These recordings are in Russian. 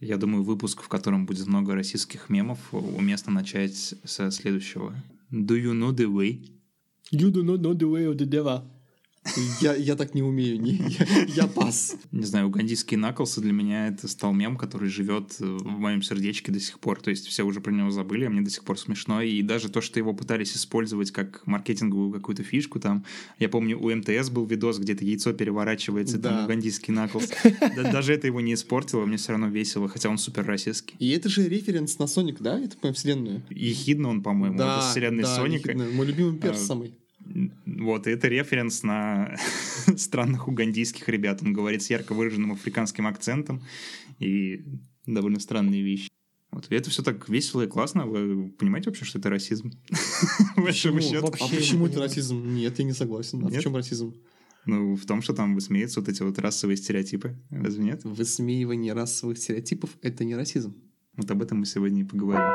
Я думаю, выпуск, в котором будет много российских мемов, уместно начать со следующего. Do you know the way? You do not know the way of the devil. Я, я так не умею, не, я, я пас. Не знаю, угандийские наклсы для меня это стал мем, который живет в моем сердечке до сих пор. То есть все уже про него забыли, а мне до сих пор смешно. И даже то, что его пытались использовать как маркетинговую какую-то фишку, там, я помню, у МТС был видос, где-то яйцо переворачивается, Да. там угандийский наклс. Да- Даже это его не испортило, мне все равно весело, хотя он супер российский. И это же референс на Соник, да? Это по вселенную. Ехидно он, по-моему, это с вселенной да, Соника. ехидно. Мой любимый перс А, самый. Вот, и это референс на странных угандийских ребят. Он говорит с ярко выраженным африканским акцентом и довольно странные вещи. Вот. И это все так весело и классно. Вы понимаете вообще, что это расизм? Почему? Вообще А почему это расизм? Нет, я не согласен. А в Нет? чем расизм? Ну, в том, что там высмеются вот эти вот расовые стереотипы. Разве нет? Высмеивание расовых стереотипов — это не расизм. Вот об этом мы сегодня и поговорим.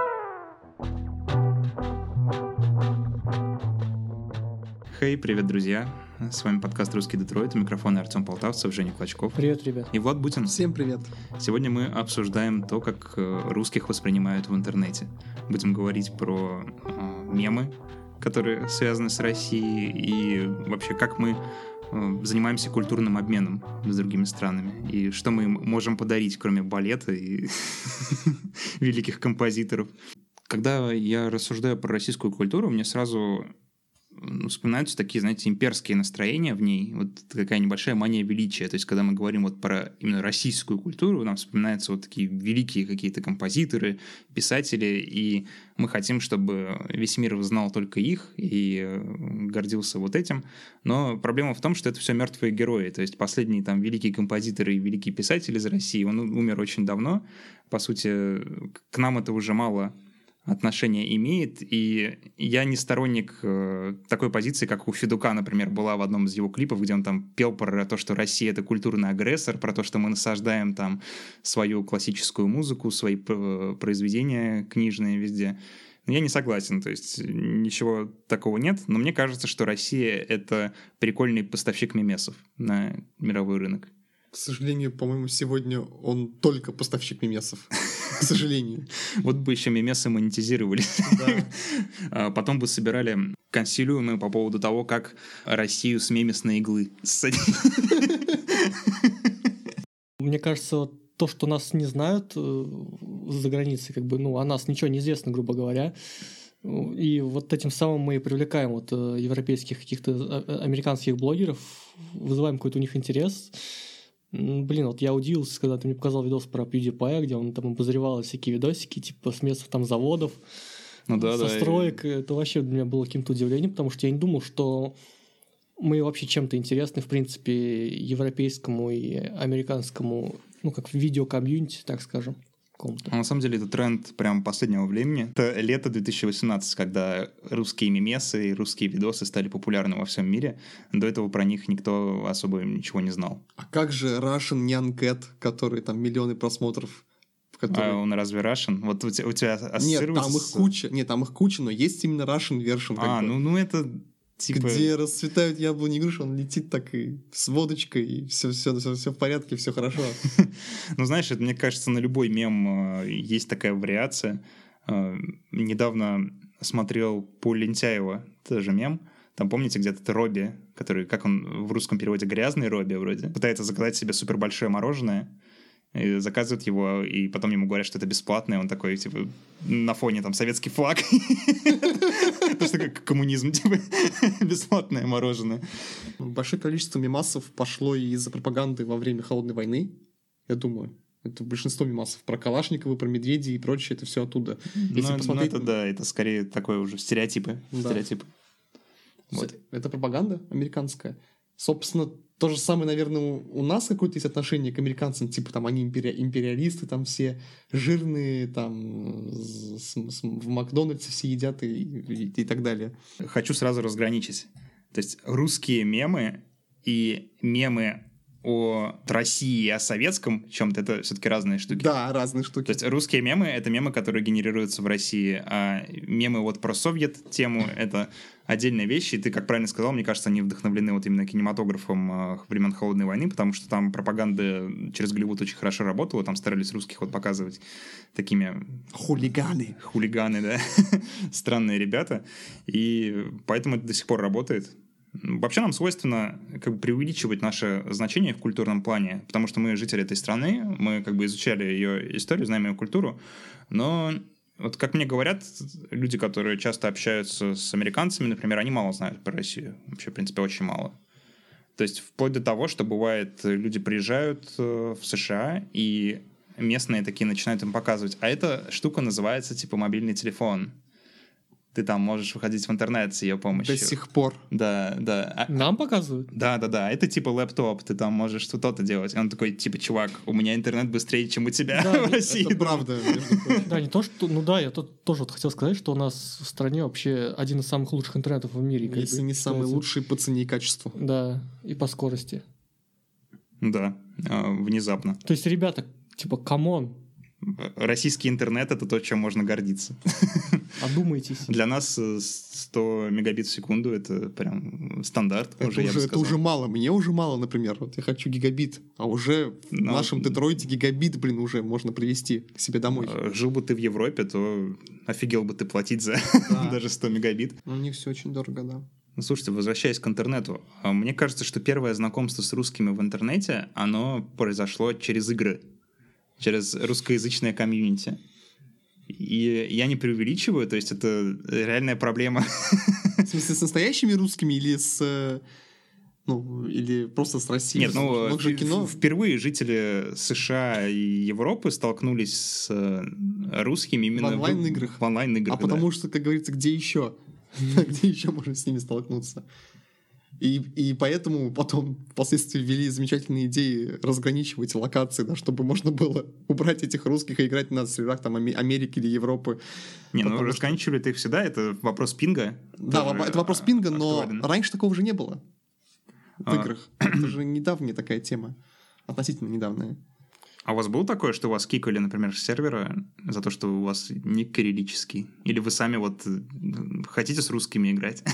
Хей, привет, друзья. С вами подкаст «Русский Детройт». У микрофона Артем Полтавцев, Женя Клочков. Привет, ребят. И Влад Бутин. Всем привет. Сегодня мы обсуждаем то, как э, русских воспринимают в интернете. Будем говорить про э, мемы, которые связаны с Россией, и вообще как мы э, занимаемся культурным обменом с другими странами, и что мы им можем подарить, кроме балета и великих композиторов. Когда я рассуждаю про российскую культуру, мне сразу вспоминаются такие, знаете, имперские настроения в ней, вот такая небольшая мания величия. То есть, когда мы говорим вот про именно российскую культуру, нам вспоминаются вот такие великие какие-то композиторы, писатели, и мы хотим, чтобы весь мир знал только их и э, гордился вот этим. Но проблема в том, что это все мертвые герои. То есть, последний там великий композитор и великий писатель из России, он умер очень давно. По сути, к нам это уже мало отношение имеет, и я не сторонник э, такой позиции, как у Федука, например, была в одном из его клипов, где он там пел про то, что Россия — это культурный агрессор, про то, что мы насаждаем там свою классическую музыку, свои э, произведения книжные везде. Но я не согласен, то есть ничего такого нет, но мне кажется, что Россия — это прикольный поставщик мемесов на мировой рынок. К сожалению, по-моему, сегодня он только поставщик мемесов. К сожалению. Вот бы еще мемесы монетизировали. Да. А Потом бы собирали консилиумы по поводу того, как Россию с мемесной иглы. Мне кажется, вот то, что нас не знают э, за границей, как бы, ну, о нас ничего не известно, грубо говоря. И вот этим самым мы и привлекаем вот э, европейских каких-то э, американских блогеров, вызываем какой-то у них интерес. Блин, вот я удивился, когда ты мне показал видос про PewDiePie, где он там обозревал всякие видосики, типа с мест там заводов, Ну да, со да. строек. Это вообще для меня было каким-то удивлением, потому что я не думал, что мы вообще чем-то интересны, в принципе, европейскому и американскому, ну, как видео-комьюнити, так скажем, какому-то. А на самом деле это тренд прям последнего времени. Это лето 2018, когда русские мемесы и русские видосы стали популярны во всем мире. До этого про них никто особо ничего не знал. А как же Russian Nyan Cat, который там миллионы просмотров? который- А он разве Russian? Вот у тебя, у тебя Нет, ассоциируется там их куча. Нет, там их куча, но есть именно Russian version. А, ну, ну это типа... Где расцветают яблони и груши, он летит так и с водочкой, и все, все, все, все в порядке, все хорошо. Ну, знаешь, это, мне кажется, на любой мем э, есть такая вариация. Э, Недавно смотрел по Лентяева тоже мем. Там, помните, где-то это Робби, который, как он в русском переводе, грязный Робби вроде, пытается заказать себе супер большое мороженое, и заказывают его, и потом ему говорят, что это бесплатно, и он такой, типа, на фоне там советский флаг. Это что, как коммунизм, типа, бесплатное мороженое. Большое количество мемасов пошло из-за пропаганды во время Холодной войны, я думаю. Это большинство мемасов про Калашникова, про медведей и прочее, это все оттуда. Если Ну, ну, посмотреть... это да, это скорее такое уже стереотипы. Да. Стереотипы. Вот. Это пропаганда американская. Собственно, то же самое, наверное, у нас какое-то есть отношение к американцам, типа там они импери- империалисты, там все жирные, там с- с- в Макдональдсе все едят и, и- и так далее. Хочу сразу разграничить. То есть русские мемы и мемы о России и о советском чем-то, это все-таки разные штуки. Да, разные штуки. То есть русские мемы — это мемы, которые генерируются в России, а мемы вот про совет тему — это отдельные вещи, и ты, как правильно сказал, мне кажется, они вдохновлены вот именно кинематографом э, времен Холодной войны, потому что там пропаганда через Голливуд очень хорошо работала, там старались русских вот показывать такими... Хулиганы. Хулиганы, да. Странные ребята. И поэтому это до сих пор работает. Вообще нам свойственно как бы преувеличивать наше значение в культурном плане, потому что мы жители этой страны, мы как бы изучали ее историю, знаем ее культуру, но вот как мне говорят, люди, которые часто общаются с американцами, например, они мало знают про Россию. Вообще, в принципе, очень мало. То есть вплоть до того, что бывает, люди приезжают э, в США, и местные такие начинают им показывать. А эта штука называется типа мобильный телефон ты там можешь выходить в интернет с ее помощью. До сих пор. Да, да. А, Нам показывают? да, да, да. Это типа лэптоп, ты там можешь что-то делать. И он такой, типа, чувак, у меня интернет быстрее, чем у тебя Да, в России. Это правда. Да, не то, что... Ну да, я тут тоже вот хотел сказать, что у нас в стране вообще один из самых лучших интернетов в мире. Если не самый лучший по цене и качеству. Да, и по скорости. Да, а, внезапно. То есть, ребята, типа, come on, Российский интернет — это то, чем можно гордиться. одумайтесь. Для нас э, 100 мегабит в секунду — это прям стандарт Это уже, уже, это уже мало. Мне уже мало, например. Вот я хочу гигабит. А уже в Ну, нашем Детройте гигабит, блин, уже можно привезти к себе домой. Э, Жил бы ты в Европе, то офигел бы ты платить за Да. даже 100 мегабит. У них все очень дорого, да. Ну, слушайте, возвращаясь к интернету, а, мне кажется, что первое знакомство с русскими в интернете, оно произошло через игры, через русскоязычное комьюнити. И я не преувеличиваю, то есть это реальная проблема. В смысле, с настоящими русскими или с... э, Ну, или просто с Россией? Нет, ну, в- кино. впервые жители США и Европы столкнулись с э, русскими именно В онлайн-играх. В онлайн-играх, А потому что, как говорится, где еще? Где еще можно с ними столкнуться? И, и поэтому потом впоследствии ввели замечательные идеи разграничивать локации, да, чтобы можно было убрать этих русских и играть на серверах там Аме- Америки или Европы. Не, ну потому что- их всегда, это вопрос пинга. Да, Тоже, это вопрос пинга, но актуален. раньше такого же не было в А. играх. Это же недавняя такая тема. Относительно недавняя. А у вас было такое, что вас кикали, например, с сервера за то, что у вас ник кириллический? Или вы сами вот э, хотите с русскими играть?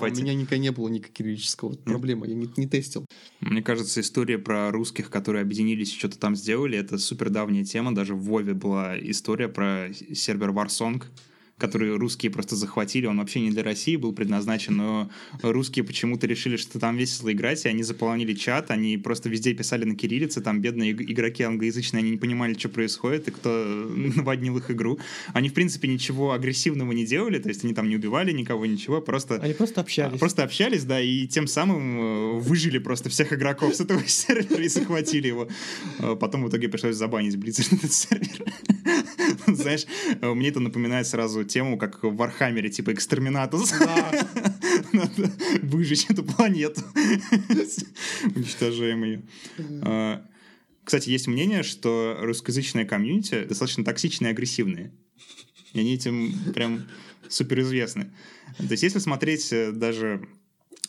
А у меня никогда не было никакого кириллического. Вот проблема, я не, не тестил. Мне кажется, история про русских, которые объединились и что-то там сделали, это супер давняя тема. Даже в Вове была история про сервер Warsong, который русские просто захватили. Он вообще не для России был предназначен, но русские почему-то решили, что там весело играть, и они заполонили чат, они просто везде писали на кириллице, там бедные иг- игроки англоязычные, они не понимали, что происходит, и кто наводнил их игру. Они, в принципе, ничего агрессивного не делали, то есть они там не убивали никого, ничего, просто... Они просто общались. А, Просто общались, да, и тем самым э, выжили просто всех игроков с этого сервера и захватили его. Э, Потом в итоге пришлось забанить Blizzard этот сервер. Знаешь, э, мне это напоминает сразу тему, как в Вархаммере, типа экстерминатус. Надо выжечь эту планету. Уничтожаем ее. А, Кстати, есть мнение, что русскоязычное комьюнити достаточно токсичные и агрессивные. И они этим прям супер известны. То есть, если смотреть э, даже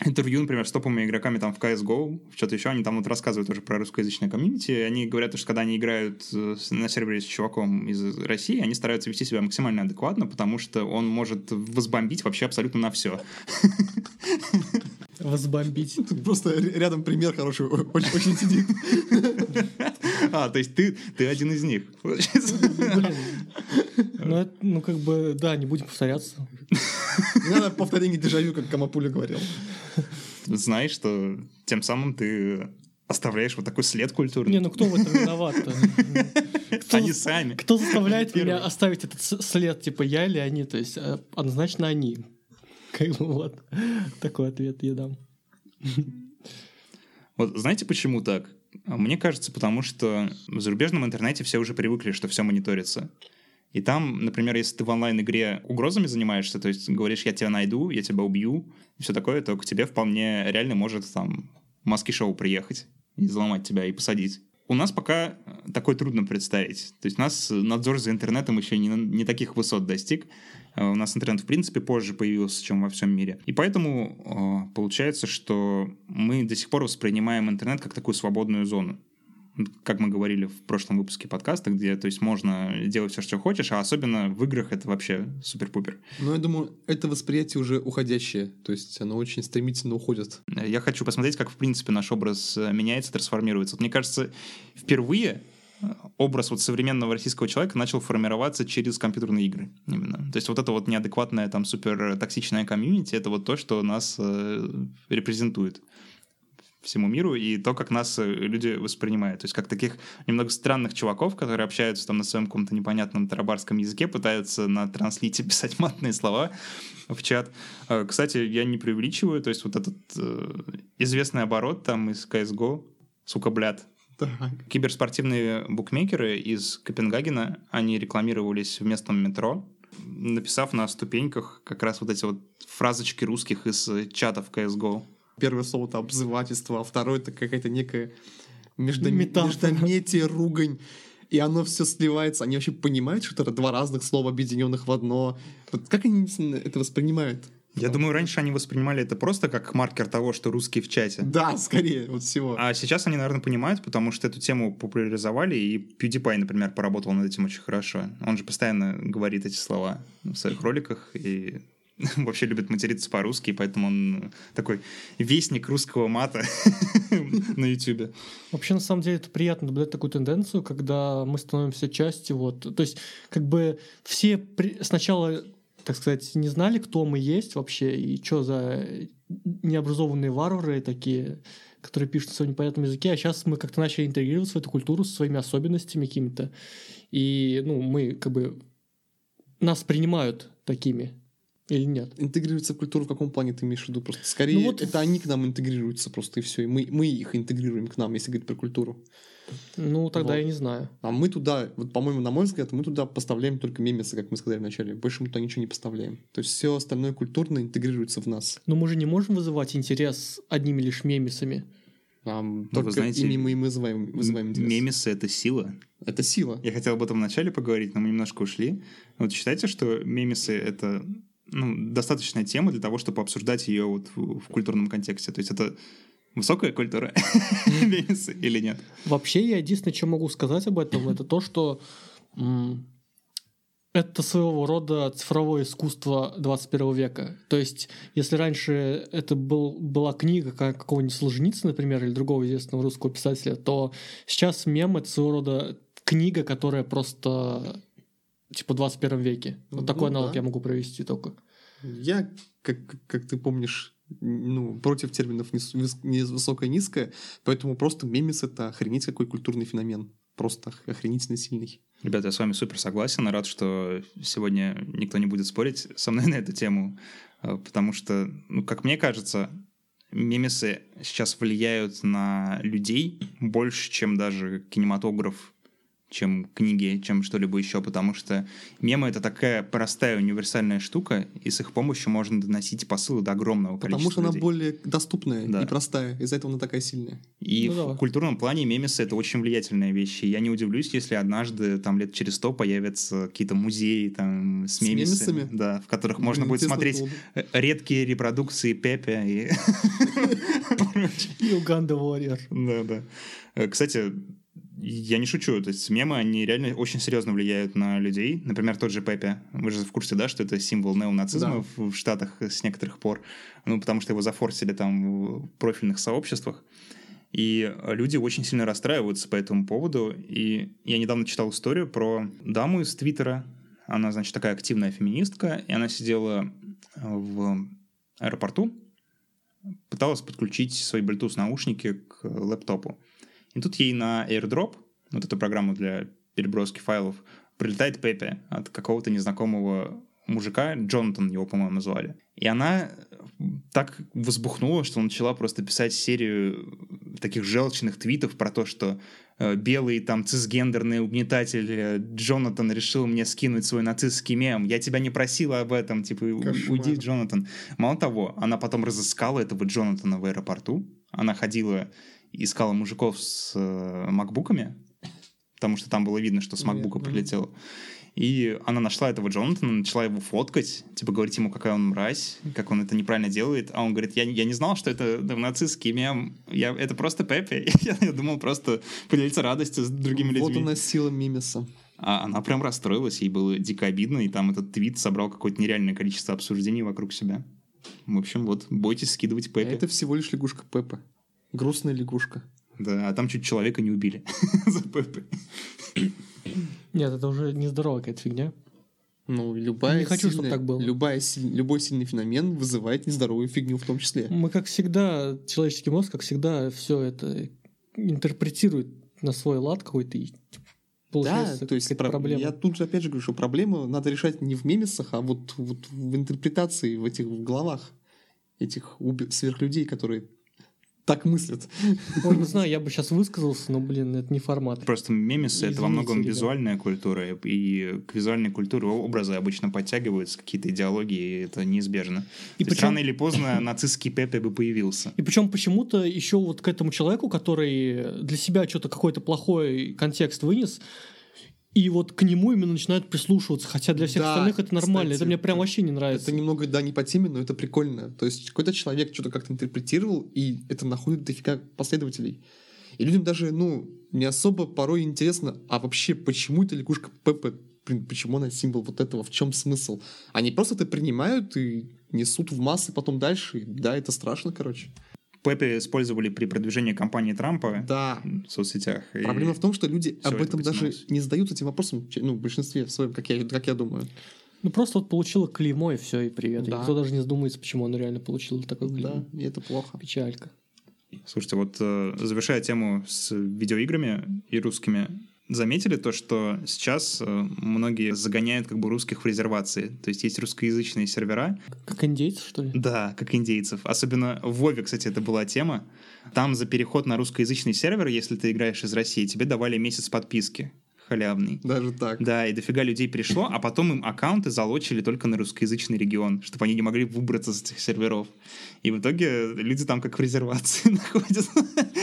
интервью, например, с топовыми игроками там в CSGO, что-то еще, они там вот рассказывают тоже про русскоязычное комьюнити, и они говорят, что когда они играют э, на сервере с чуваком из России, они стараются вести себя максимально адекватно, потому что он может возбомбить вообще абсолютно на все. Возбомбить. Тут просто рядом пример хороший, очень сидит. А, то есть ты, ты один из них. получается. Ну, это, ну, как бы, да, не будем повторяться. Не надо повторение дежавю, как Камапуля говорил. Знаешь, что тем самым ты оставляешь вот такой след культурный. Не, ну кто в этом виноват-то? Кто, Они сами. кто заставляет Первый. меня оставить этот след, типа я или они? То есть э, однозначно они. Как бы вот такой ответ я дам. Вот знаете, почему так? А Мне кажется, потому что в зарубежном интернете все уже привыкли, что все мониторится. И там, например, если ты в онлайн-игре угрозами занимаешься, то есть говоришь, я тебя найду, я тебя убью, и все такое, то к тебе вполне реально может там маски-шоу приехать и взломать тебя и посадить. у нас пока такое трудно представить. То есть у нас надзор за интернетом еще не, не таких высот достиг. Э, у нас интернет, в принципе, позже появился, чем во всем мире. И поэтому э, получается, что мы до сих пор воспринимаем интернет как такую свободную зону как мы говорили в прошлом выпуске подкаста, где, то есть, можно делать все, что хочешь, а особенно в играх это вообще супер-пупер. Ну, я думаю, это восприятие уже уходящее, то есть оно очень стремительно уходит. Я хочу посмотреть, как, в принципе, наш образ э, меняется, трансформируется. Вот, мне кажется, впервые э, образ вот современного российского человека начал формироваться через компьютерные игры именно. То есть вот это вот неадекватное там супер токсичное комьюнити, это вот то, что нас э, репрезентует всему миру и то, как нас э, люди воспринимают. То есть как таких немного странных чуваков, которые общаются там на своем каком-то непонятном тарабарском языке, пытаются на транслите писать матные слова в чат. Э, кстати, я не преувеличиваю, то есть вот этот э, известный оборот там из CSGO, сука, блядь, так. Киберспортивные букмекеры из Копенгагена, они рекламировались в местном метро, написав на ступеньках как раз вот эти вот фразочки русских из чатов CSGO первое слово это обзывательство, а второе это какая-то некая междом... междометие, ругань. И оно все сливается. Они вообще понимают, что это два разных слова, объединенных в одно. Вот как они это воспринимают? Я ну, думаю, раньше они воспринимали это просто как маркер того, что русские в чате. Да, скорее, вот всего. А сейчас они, наверное, понимают, потому что эту тему популяризовали, и PewDiePie, например, поработал над этим очень хорошо. Он же постоянно говорит эти слова в своих роликах, и вообще любит материться по-русски, поэтому он такой вестник русского мата на YouTube. Вообще, на самом деле, это приятно наблюдать такую тенденцию, когда мы становимся частью, вот, то есть, как бы все при... сначала, так сказать, не знали, кто мы есть вообще, и что за необразованные варвары такие, которые пишут на своем непонятном языке, а сейчас мы как-то начали интегрироваться в эту культуру со своими особенностями какими-то, и, ну, мы как бы нас принимают такими, или нет? Интегрируется в культуру в каком плане ты имеешь в виду? Просто скорее ну, вот... это они к нам интегрируются просто и все. И мы, мы их интегрируем к нам, если говорить про культуру. Ну, тогда вот. я не знаю. А мы туда, вот, по-моему, на мой взгляд, мы туда поставляем только мемесы, как мы сказали вначале. Больше мы туда ничего не поставляем. То есть все остальное культурно интегрируется в нас. Но мы же не можем вызывать интерес одними лишь мемесами. А, ну, только вы знаете, ими мы вызываем, вызываем интерес. Мемесы — это сила. Это сила. Я хотел об этом вначале поговорить, но мы немножко ушли. Вот считайте, что мемесы — это ну, достаточная тема для того, чтобы обсуждать ее вот в, в культурном контексте. То есть это высокая культура или нет? Вообще, я единственное, что могу сказать об этом, это то, что это своего рода цифровое искусство 21 века. То есть, если раньше это был, была книга какого-нибудь Солженицына, например, или другого известного русского писателя, то сейчас мем — это своего рода книга, которая просто типа 21 веке. Вот ну, такой аналог да. я могу провести только. Я, как, как ты помнишь, ну, против терминов не высокое, низкое, поэтому просто мемис — это охренеть какой культурный феномен. Просто охренительно сильный. Ребята, я с вами супер согласен. Рад, что сегодня никто не будет спорить со мной на эту тему, э, потому что, ну, как мне кажется, мемесы сейчас влияют на людей больше, чем даже кинематограф чем книги, чем что-либо еще, потому что мемы — это такая простая универсальная штука, и с их помощью можно доносить посылы до огромного потому количества Потому что людей. она более доступная да. и простая, из-за этого она такая сильная. И ну, в да. культурном плане мемесы — это очень влиятельная вещь, и я не удивлюсь, если однажды, там, лет через сто появятся какие-то музеи там с, с мемесами, мемесами? Да, в которых можно будет смотреть было. редкие репродукции Пепе и... И Уганда Warrior. Да, да. Э, кстати, я не шучу, то есть мемы, они реально очень серьезно влияют на людей. Например, тот же Пепе. Вы же в курсе, да, что это символ неонацизма да. в, в Штатах с некоторых пор. Ну, потому что его зафорсили там в профильных сообществах. И люди очень сильно расстраиваются по этому поводу. И я недавно читал историю про даму из Твиттера. Она, значит, такая активная феминистка, и она сидела в аэропорту, пыталась подключить свои Bluetooth-наушники к лэптопу. И тут ей на AirDrop, вот эту программу для переброски файлов, прилетает Пепе от какого-то незнакомого мужика, Джонатан его, по-моему, звали. И она так возбухнула, что начала просто писать серию таких желчных твитов про то, что э, белый там цисгендерный угнетатель э, Джонатан решил мне скинуть свой нацистский мем. Я тебя не просила об этом, типа, Кошмар. уйди, Джонатан. Мало того, она потом разыскала этого Джонатана в аэропорту. Она ходила искала мужиков с э, макбуками, потому что там было видно, что с макбука Мгм. прилетело. И она нашла этого Джонатана, начала его фоткать, типа говорить ему, какая он мразь, как он это неправильно делает. А он говорит, я, я не знал, что это нацистский мем, я, это просто Пеппи. Я, я думал просто поделиться радостью с другими Вот людьми. она сила мимеса. А она прям расстроилась, ей было дико обидно, и там этот твит собрал какое-то нереальное количество обсуждений вокруг себя. В общем, вот, бойтесь скидывать А Пеппи. это всего лишь лягушка Пеппа. Грустная лягушка. Да, а там чуть человека не убили за Пеппи. Нет, это уже нездоровая какая-то фигня. Ну, любая Не хочу, сильная- так было. Любая, любой сильный феномен вызывает нездоровую фигню в том числе. Мы, как всегда, человеческий мозг, как всегда, все это интерпретирует на свой лад какой-то и получается да, то есть про- проблема. я тут же опять же говорю, что проблему надо решать не в мемесах, а вот, вот в интерпретации, в этих в головах этих уби- сверхлюдей, которые так мыслят. Ой, не знаю, я бы сейчас высказался, но, блин, это не формат. Просто мемесы — это во Извините, многом ребят. визуальная культура, и к визуальной культуре образы обычно подтягиваются, какие-то идеологии, и это неизбежно. И причем- рано или поздно нацистский Пеппи бы появился. И причем почему-то еще вот к этому человеку, который для себя что-то какой-то плохой контекст вынес, и вот к нему именно начинают прислушиваться, хотя для всех Да, остальных это нормально. кстати, это мне прям вообще не нравится. Это немного, да, не по теме, но это прикольно. То есть какой-то человек что-то как-то интерпретировал, и это находит дофига последователей. И людям даже, ну, не особо порой интересно, а вообще, почему эта лягушка Пеппа, блин, почему она символ вот этого, в чем смысл? Они просто это принимают и несут в массы потом дальше. И да, это страшно, короче. Пеппи использовали при продвижении кампании Трампа Да. в соцсетях. и- Проблема в том, что люди об это этом даже потянулось. не задаются этим вопросом, ну, в большинстве своем, как я, как я думаю. Ну просто вот получила клеймо и все, и привет. И Да. никто даже не задумается, почему оно реально получило такое клеймо. Да, и это плохо. Печалька. Слушайте, вот э, завершая тему с видеоиграми и русскими, заметили то, что сейчас э, многие загоняют как бы русских в резервации. То есть есть русскоязычные сервера, Как индейцы, что ли? да, как индейцев. Особенно в Вове, кстати, это была тема. Там за переход на русскоязычный сервер, если ты играешь из России, тебе давали месяц подписки халявный. Даже так. Да, и дофига людей пришло, а потом им аккаунты залочили только на русскоязычный регион, чтобы они не могли выбраться с этих серверов. И в итоге люди там как в резервации находятся.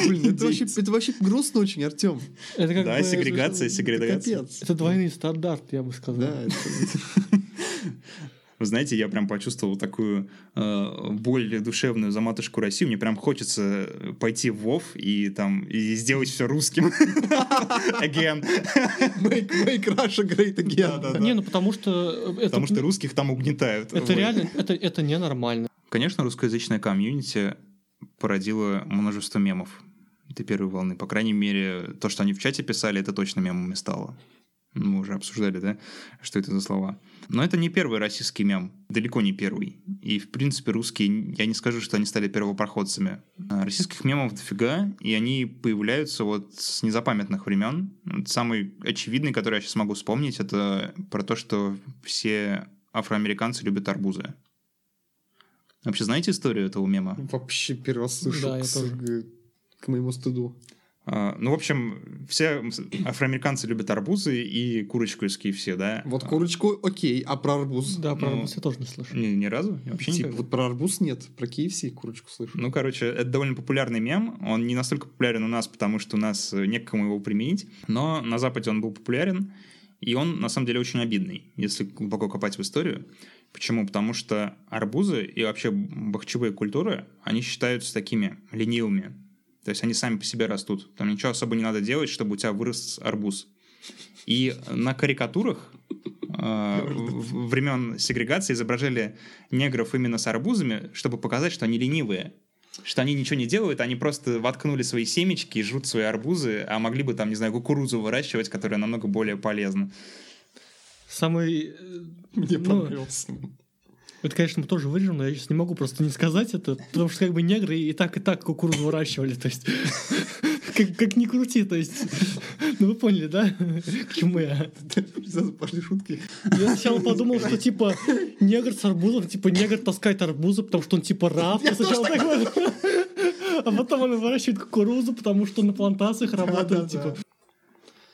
Блин, это вообще, это вообще грустно очень, Артем. Это как Да, бы... сегрегация, сегрегация. Капец. Это двойный стандарт, я бы сказал. Да, это- Вы знаете, я прям почувствовал такую э, боль душевную за матушку Россию. Мне прям хочется пойти в Вов и там и сделать все русским. Again. Make, make Russia great again. Да-да-да. Не, ну потому что... Это, Потому что русских там угнетают. Это Вот. реально, это, это ненормально. Конечно, русскоязычная комьюнити породила множество мемов этой первой волны. По крайней мере, то, что они в чате писали, это точно мемами стало. Мы уже обсуждали, да, что это за слова. Но это не первый российский мем, далеко не первый. И, в принципе, русские, я не скажу, что они стали первопроходцами. А Российских мемов дофига, и они появляются вот с незапамятных времен. Самый очевидный, который я сейчас могу вспомнить, это про то, что все афроамериканцы любят арбузы. Вообще знаете историю этого мема? Вообще первый раз слышу Да, я к, тоже. к моему стыду. А, Ну, в общем, все афроамериканцы любят арбузы и курочку из KFC, да? Вот А, курочку окей, а про арбуз? Да, про Ну, арбуз я тоже не слышал. Ни, ни разу? Вообще Типа, никогда? вот про арбуз нет, про KFC курочку слышу. Ну, короче, это довольно популярный мем. Он не настолько популярен у нас, потому что у нас э, не к кому его применить. Но на Западе он был популярен. И он, на самом деле, очень обидный, если глубоко копать в историю. Почему? Потому что арбузы и вообще бахчевые культуры, они считаются такими ленивыми. То есть они сами по себе растут. Там ничего особо не надо делать, чтобы у тебя вырос арбуз. И на карикатурах э, времен сегрегации изображали негров именно с арбузами, чтобы показать, что они ленивые. Что они ничего не делают, они просто воткнули свои семечки и жрут свои арбузы, а могли бы там, не знаю, кукурузу выращивать, которая намного более полезна. Самый... э, Мне ну, понравился. Это, конечно, мы тоже вырежем, но я сейчас не могу просто не сказать это, потому что как бы негры и так, и так кукурузу выращивали, то есть... Как, как ни крути, то есть... Ну вы поняли, да? К чему я? Пошли шутки. Я сначала подумал, что типа негр с арбузом, типа негр таскает арбузы, потому что он типа раб. Я сначала так вот. А потом он выращивает кукурузу, потому что на плантациях работает, типа.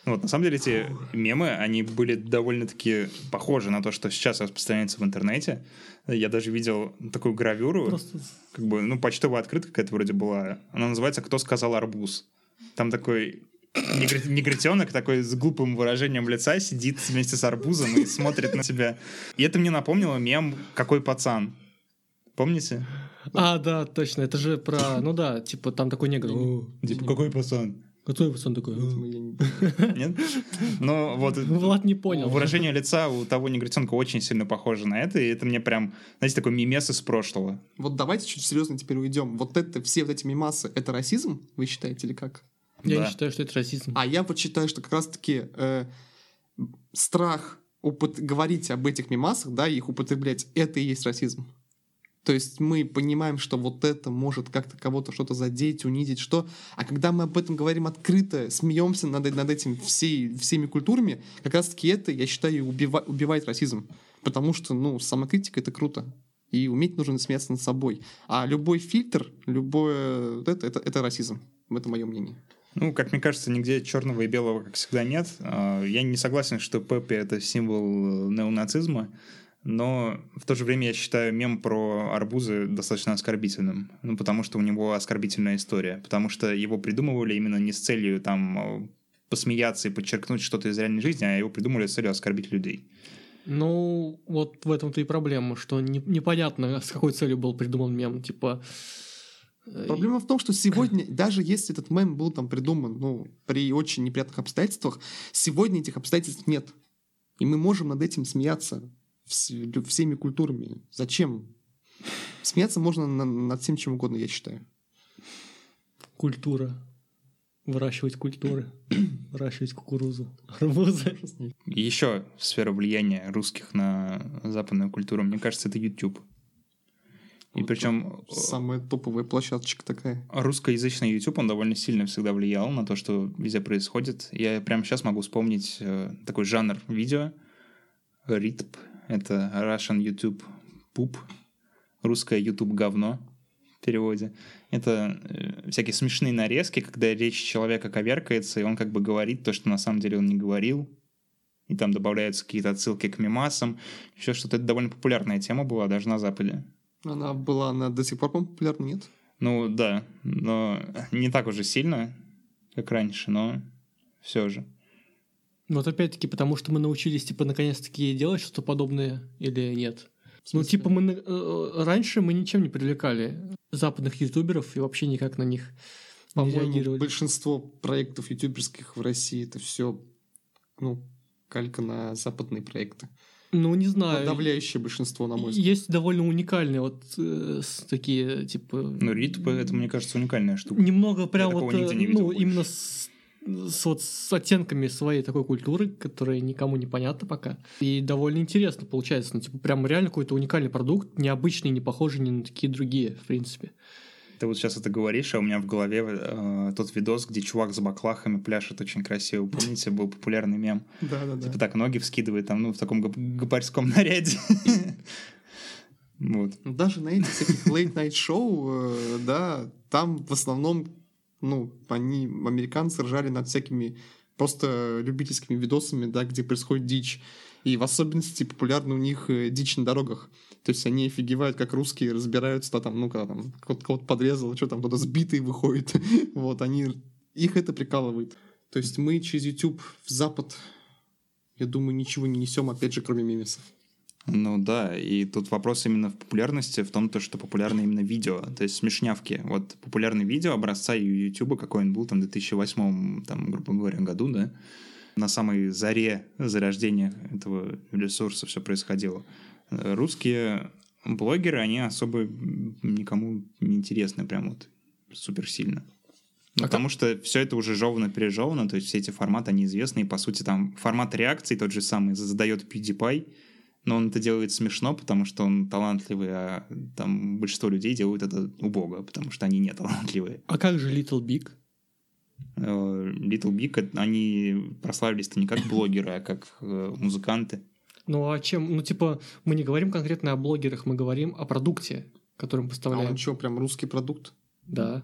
Вот, на самом деле эти мемы, они были довольно-таки похожи на то, что сейчас распространяется в интернете. Я даже видел такую гравюру, Просто как бы, ну, почтовая открытка какая-то вроде была. Она называется «Кто сказал арбуз?». Там такой негр- негритенок такой с глупым выражением лица сидит вместе с арбузом и смотрит на тебя. И это мне напомнило мем «Какой пацан?». Помните? А, да, точно, это же про, ну да, типа там такой негр. «О, Типа «Какой пацан?». Который пацан такой? Нет? Ну, вот Влад не понял. выражение лица у того негритенка очень сильно похоже на это, и это мне прям, знаете, такой мимес из прошлого. Вот давайте чуть серьезно теперь уйдем. Вот это, все вот эти мимасы, это расизм, вы считаете, или как? Я Да. не считаю, что это расизм. А я вот считаю, что как раз-таки э, страх упот- говорить об этих мимасах, да, их употреблять, это и есть расизм. То есть мы понимаем, что вот это может как-то кого-то что-то задеть, унизить, что... А когда мы об этом говорим открыто, смеемся над, над этим всей, всеми культурами, как раз-таки это, я считаю, убива- убивает расизм. Потому что, ну, самокритика — это круто. И уметь нужно смеяться над собой. А любой фильтр, любое... вот Это, это, это расизм. Это мое мнение. Ну, как мне кажется, нигде черного и белого, как всегда, нет. А, Я не согласен, что Пеппи — это символ э, неонацизма, но в то же время я считаю мем про арбузы достаточно оскорбительным. Ну, потому что у него оскорбительная история. Потому что его придумывали именно не с целью там посмеяться и подчеркнуть что-то из реальной жизни, а его придумали с целью оскорбить людей. Ну, вот в этом-то и проблема, что не- непонятно, с какой целью был придуман мем. Типа, э, Проблема в том, что сегодня, даже если этот мем был там придуман, ну, при очень неприятных обстоятельствах, сегодня этих обстоятельств нет. И мы можем над этим смеяться всеми культурами. Зачем? Смеяться можно на- над всем чем угодно, я считаю. культура. Выращивать культуры. Выращивать кукурузу. Арбузы. Еще сфера влияния русских на западную культуру, мне кажется, это YouTube. И Вот причем Самая топовая площадочка такая. русскоязычный YouTube, он довольно сильно всегда влиял на то, что везде происходит. Я прямо сейчас могу вспомнить э, такой жанр видео. RITP — это Russian YouTube Poop, русское YouTube говно в переводе. Это э, всякие смешные нарезки, когда речь человека коверкается, и он как бы говорит то, что на самом деле он не говорил. И там добавляются какие-то отсылки к мемасам, еще что-то. Это довольно популярная тема была даже на Западе. Она была, она до сих пор, популярна, нет? Ну да, но не так уже сильно, как раньше, но все же. Вот опять-таки, потому что мы научились, типа, наконец-таки делать что-то подобное или нет. Ну, типа, мы на- э, раньше мы ничем не привлекали западных ютуберов и вообще никак на них не По-моему, реагировали. большинство проектов ютуберских в России это все, ну, калька на западные проекты. Ну, не знаю. Подавляющее большинство, на мой взгляд. Есть довольно уникальные вот э, такие, типа... Ну, ритп это, мне кажется, уникальная штука. Немного прям такого вот, э, нигде не видел ну, больше. именно с, с вот с оттенками своей такой культуры, которая никому не понятна пока. И довольно интересно получается. Ну, типа, прям реально какой-то уникальный продукт, необычный, не похожий ни на такие другие, в принципе. Ты вот сейчас это говоришь, а у меня в голове э, тот видос, где чувак с баклахами пляшет очень красиво. Помните, был популярный мем? Да, да, да. Типа так ноги вскидывает там, ну, в таком гопарском наряде. Вот. Ну, Даже на этих всяких late-night шоу, э, да, там в основном, ну, они, американцы, ржали над всякими просто любительскими видосами, да, где происходит дичь. И в особенности популярна у них э, дичь на дорогах. То есть они офигевают, как русские разбираются, да, там, ну, когда там кого-то подрезал, что там, кто-то сбитый выходит. вот, они... Их это прикалывает. То есть мы через YouTube в Запад, я думаю, ничего не несем, опять же, кроме мемесов. Ну да, и тут вопрос именно в популярности, в том, то, что популярно именно видео, то есть смешнявки. Вот популярное видео образца YouTube, какой он был там в 2008, там, грубо говоря, году, да, на самой заре зарождения этого ресурса все происходило. Русские блогеры, они особо никому не интересны прям вот супер сильно. Ну, А потому что все это уже жевано пережевано, то есть все эти форматы, они известны, и по сути там формат реакции тот же самый задает PewDiePie, но он это делает смешно, потому что он талантливый, а там большинство людей делают это убого, потому что они не талантливые. А как же Little Big? Э, Little Big, это- они прославились-то не как блогеры, а как э, музыканты. Ну, а чем? Ну, типа, мы не говорим конкретно о блогерах, мы говорим о продукте, который мы А поставляем. он что, прям русский продукт? Да.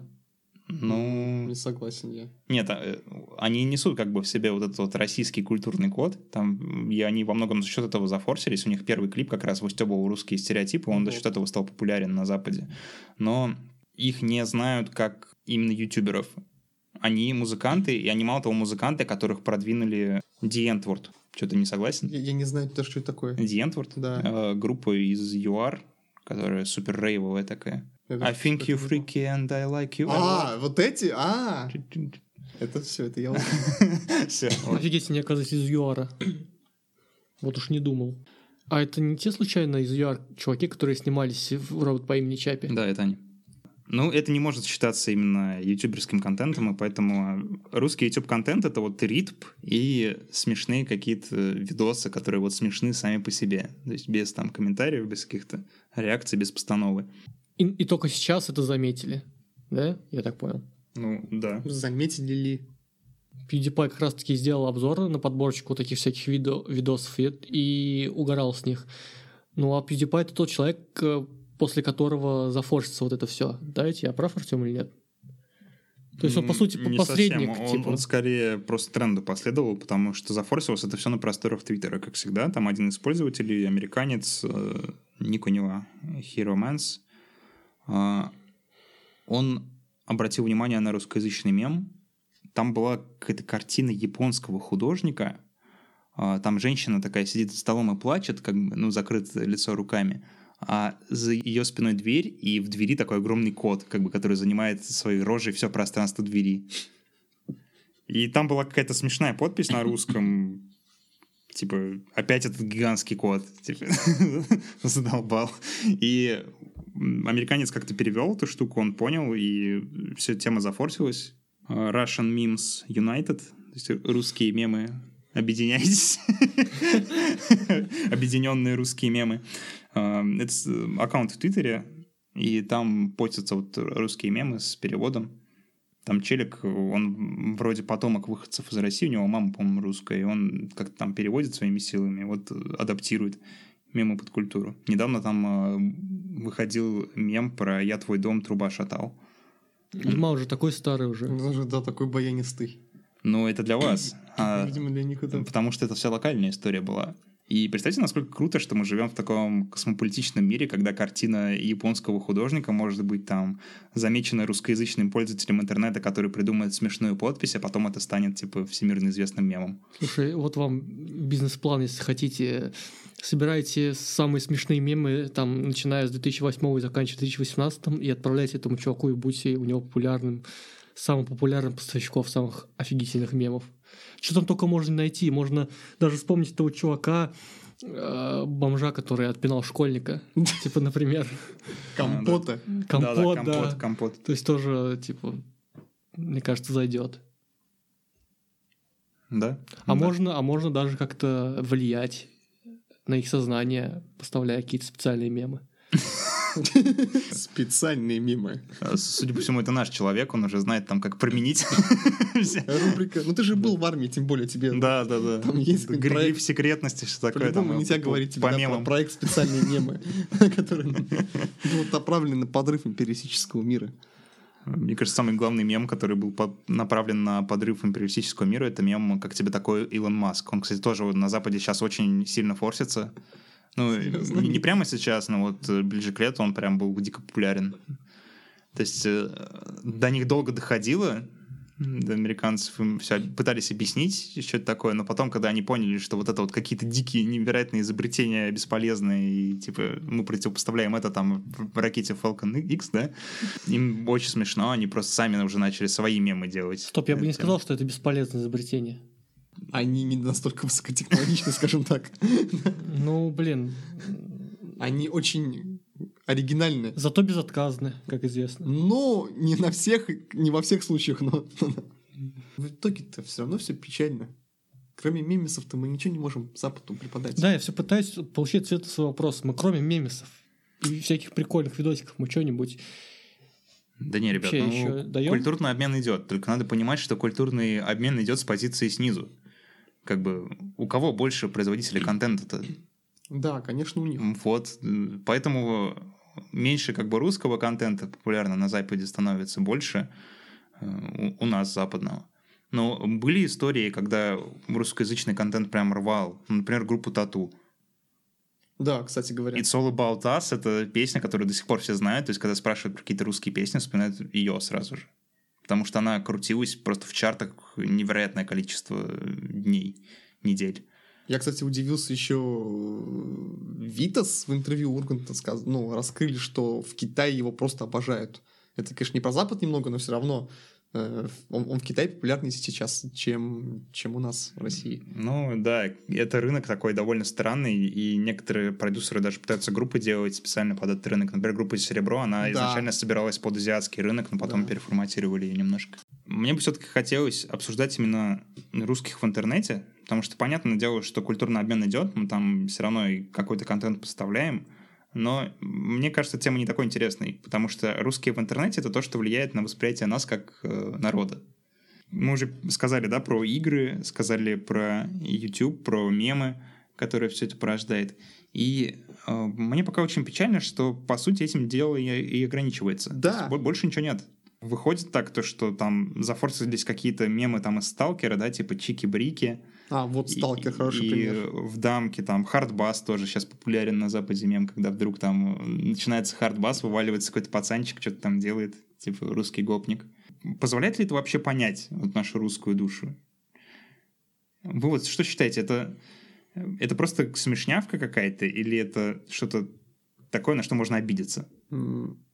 Ну, Не согласен я. нет, а, они несут как бы в себе вот этот вот российский культурный код, там, и они во многом за счет этого зафорсились, у них первый клип как раз выстебывал русские стереотипы, он за счет этого стал популярен на Западе. Но их не знают как именно ютуберов. Они музыканты, и они мало того музыканты, которых продвинули The N-Word. Что-то не согласен? Я, я не знаю даже, что это такое. N-Word? Да. Э, группа из ЮАР, которая супер рейвовая такая. Это I think you freaky and I like you. А, вот эти? А, это все, это я узнал. Все. Офигеть, они, оказывается, из ЮАРа. Вот уж не думал. А это не те, случайно, из ЮАР чуваки, которые снимались в робот по имени Чапи? Да, это они. Ну, это не может считаться именно ютуберским контентом, и поэтому русский YouTube контент это вот ритм и смешные какие-то видосы, которые вот смешны сами по себе. То есть без там комментариев, без каких-то реакций, без постановы. И, и только сейчас это заметили. Да? Я так понял. Ну, да. Заметили ли? PewDiePie как раз-таки сделал обзор на подборочку таких всяких видо- видосов и, и угорал с них. Ну, а PewDiePie это тот человек, э, после которого зафорсится вот это все. Да, я прав, Артем, или нет? То есть он, по сути, Не посредник, совсем. Он, типа. он скорее просто тренду последовал, потому что зафорсилось это все на просторах Твиттера, как всегда. Там один из пользователей, американец, э, ник у него Hero Mans, он обратил внимание на русскоязычный мем. Там была какая-то картина японского художника. Э, там женщина такая сидит за столом и плачет, как бы, ну, закрыто лицо руками. А за ее спиной дверь, и в двери такой огромный кот, как бы, который занимает своей рожей все пространство двери. И там была какая-то смешная подпись на русском, типа, опять этот гигантский кот, типа, задолбал. И американец как-то перевел эту штуку, он понял, и вся тема зафорсилась. Russian Memes United, то есть русские мемы, объединяйтесь. Объединенные русские мемы. А, Это с- аккаунт в Твиттере, и там постятся вот русские мемы с переводом. Там челик, он вроде потомок выходцев из России, у него мама, по-моему, русская, и он как-то там переводит своими силами, вот адаптирует мемы под культуру. Недавно там э, выходил мем про «Я твой дом, труба шатал». Дима уже такой старый уже. Даже, да, такой баянистый. Ну, это для вас. А, Видимо, для них это... Потому что это вся локальная история была. И представьте, насколько круто, что мы живем в таком космополитичном мире, когда картина японского художника может быть там замечена русскоязычным пользователем интернета, который придумает смешную подпись, а потом это станет типа всемирно известным мемом. Слушай, вот вам бизнес-план, если хотите. Собирайте самые смешные мемы, там, начиная с 2008 и заканчивая 2018, и отправляйте этому чуваку, и будьте у него популярным, самым популярным поставщиков самых офигительных мемов. Что там только можно найти? Можно даже вспомнить того чувака, э, бомжа, который отпинал школьника. Типа, например, Компота. компот, да. компот, компот. То есть тоже, типа, мне кажется, зайдет. Да? А можно, а можно даже как-то влиять на их сознание, поставляя какие-то специальные мемы. Специальные мемы. А, Судя по всему, это наш человек, он уже знает там, как применить. Рубрика. Ну ты же был в армии, тем более тебе. Да, да, да. Там есть Гриф секретности, что такое. По-любому там, не тебя по- говорить тебе про проект специальные мемы, которые направлены на подрыв империалистического мира. Мне кажется, самый главный мем, который был по- направлен на подрыв империалистического мира, это мем «Как тебе такой Илон Маск». Он, кстати, тоже на Западе сейчас очень сильно форсится. Ну, Серьезно? не не прямо сейчас, но вот э, ближе к лету он прям был дико популярен. То есть э, до них долго доходило, до американцев им все пытались объяснить, что это такое, но потом, когда они поняли, что вот это вот какие-то дикие, невероятные изобретения бесполезные, и типа мы противопоставляем это там в ракете Falcon X, да, им очень смешно, они просто сами уже начали свои мемы делать. Стоп, я бы не сказал, что это бесполезное изобретение. Они не настолько высокотехнологичны, скажем так. Ну, блин, Они очень оригинальны. зато безотказны, как известно. Но не на всех, не во всех случаях, но в итоге-то все равно все печально. Кроме мемесов-то мы ничего не можем Западу преподать. Да, я все пытаюсь получить ответ на свой вопрос. Мы кроме мемесов и всяких прикольных видосиков, мы что-нибудь... Да не, ребят, Вообще ну, культурный обмен идет. Только надо понимать, что культурный обмен идет с позиции снизу. Как бы у кого больше производителей контента-то? Да, конечно, у них. Вот. э, Поэтому меньше как бы русского контента популярно на Западе становится, больше у, у нас западного. Но были истории, когда русскоязычный контент прям рвал. Например, группу Тату. Да, кстати говоря. It's All About Us — это песня, которую до сих пор все знают. То есть, когда спрашивают про какие-то русские песни, вспоминают ее сразу же. Потому что она крутилась просто в чартах невероятное количество дней, недель. Я, кстати, удивился еще Витас в интервью Урганта сказ... ну, раскрыли, что в Китае его просто обожают. Это, конечно, не про Запад немного, но все равно он, он в Китае популярнее сейчас, чем, чем у нас в России. Ну да, это рынок такой довольно странный, и некоторые продюсеры даже пытаются группы делать специально под этот рынок. Например, группа «Серебро», она да. изначально собиралась под азиатский рынок, но потом да. переформатировали ее немножко. Мне бы все-таки хотелось обсуждать именно русских в интернете, потому что понятное дело, что культурный обмен идет, мы там все равно какой-то контент поставляем, но мне кажется, тема не такой интересной, потому что русские в интернете — это то, что влияет на восприятие нас как э, народа. Мы уже сказали, да, про игры, сказали про YouTube, про мемы, которые все это порождает. И э, мне пока очень печально, что, по сути, этим дело и, и ограничивается. Да. Больше ничего нет. Выходит так, то, что там зафорсились какие-то мемы там из Сталкера, да, типа Чики-Брики, а, вот Сталкер, хороший и пример. в дамке там хардбас тоже сейчас популярен на Западе мем, когда вдруг там начинается хардбас, вываливается какой-то пацанчик, что-то там делает, типа русский гопник. Позволяет ли это вообще понять вот нашу русскую душу? Вы вот что считаете, это, это просто смешнявка какая-то или это что-то такое, на что можно обидеться?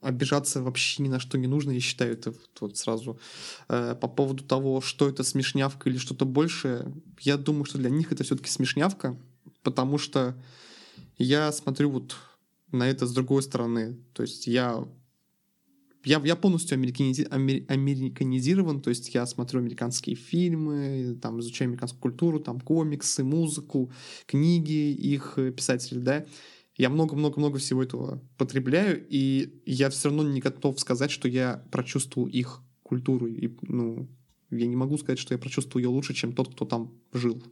Обижаться вообще ни на что не нужно, я считаю, это вот, вот сразу. Э, по поводу того, что это смешнявка или что-то большее, я думаю, что для них это все-таки смешнявка, потому что я смотрю вот на это с другой стороны. То есть я я, я полностью американизи, американизирован, то есть я смотрю американские фильмы, там изучаю американскую культуру, там комиксы, музыку, книги их писателей, да, я много-много-много всего этого потребляю, и я все равно не готов сказать, что я прочувствовал их культуру. И, ну, я не могу сказать, что я прочувствовал ее лучше, чем тот, кто там жил.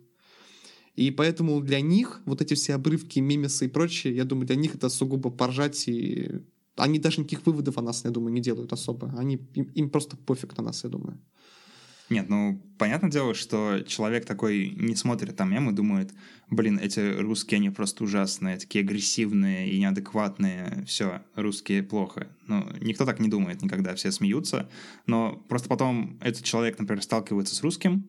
И поэтому для них вот эти все обрывки, мемесы и прочее, я думаю, для них это сугубо поржать, и они даже никаких выводов о нас, я думаю, не делают особо. Они, им, им просто пофиг на нас, я думаю. Нет, ну, понятное дело, что человек такой не смотрит там мемы, думает, блин, эти русские, они просто ужасные, такие агрессивные и неадекватные, все, русские плохо. Ну, никто так не думает никогда, все смеются, но просто потом этот человек, например, сталкивается с русским,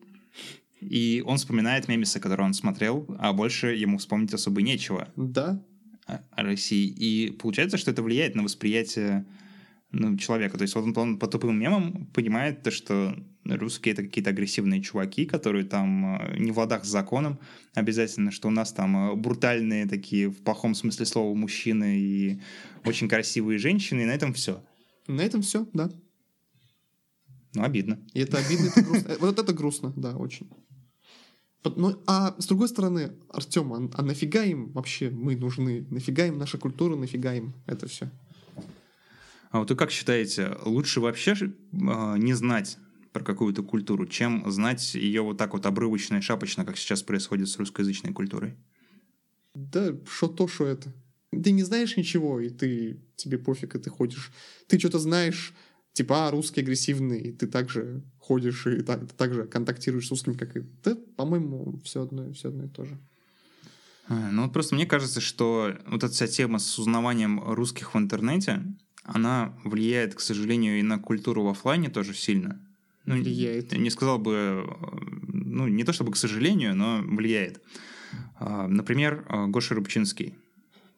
и он вспоминает мемесы, которые он смотрел, а больше ему вспомнить особо нечего. Да. О России. И получается, что это влияет на восприятие ну, человека. То есть вот он, он по тупым мемам понимает то, что русские это какие-то агрессивные чуваки, которые там э, не в ладах с законом обязательно, что у нас там э, брутальные такие в плохом смысле слова мужчины и очень красивые женщины, и на этом все. На этом все, да. Ну, обидно. И это обидно, это грустно. Вот это грустно, да, очень. Ну, а с другой стороны, Артем, а, а нафига им вообще мы нужны? Нафига им наша культура, нафига им это все? А вот вы как считаете, лучше вообще э, не знать про какую-то культуру, чем знать ее вот так вот обрывочно и шапочно, как сейчас происходит с русскоязычной культурой? Да, что то, что это. Ты не знаешь ничего, и ты тебе пофиг, и ты ходишь. Ты что-то знаешь, типа, а, русский агрессивный, и ты также ходишь и так, также контактируешь с русскими, как и... Да, по-моему, все одно, все одно и то же. А, ну, вот просто мне кажется, что вот эта вся тема с узнаванием русских в интернете, она влияет, к сожалению, и на культуру в офлайне тоже сильно. Ну, влияет. Не сказал бы, ну, не то чтобы к сожалению, но влияет. А, например, Гоша Рубчинский,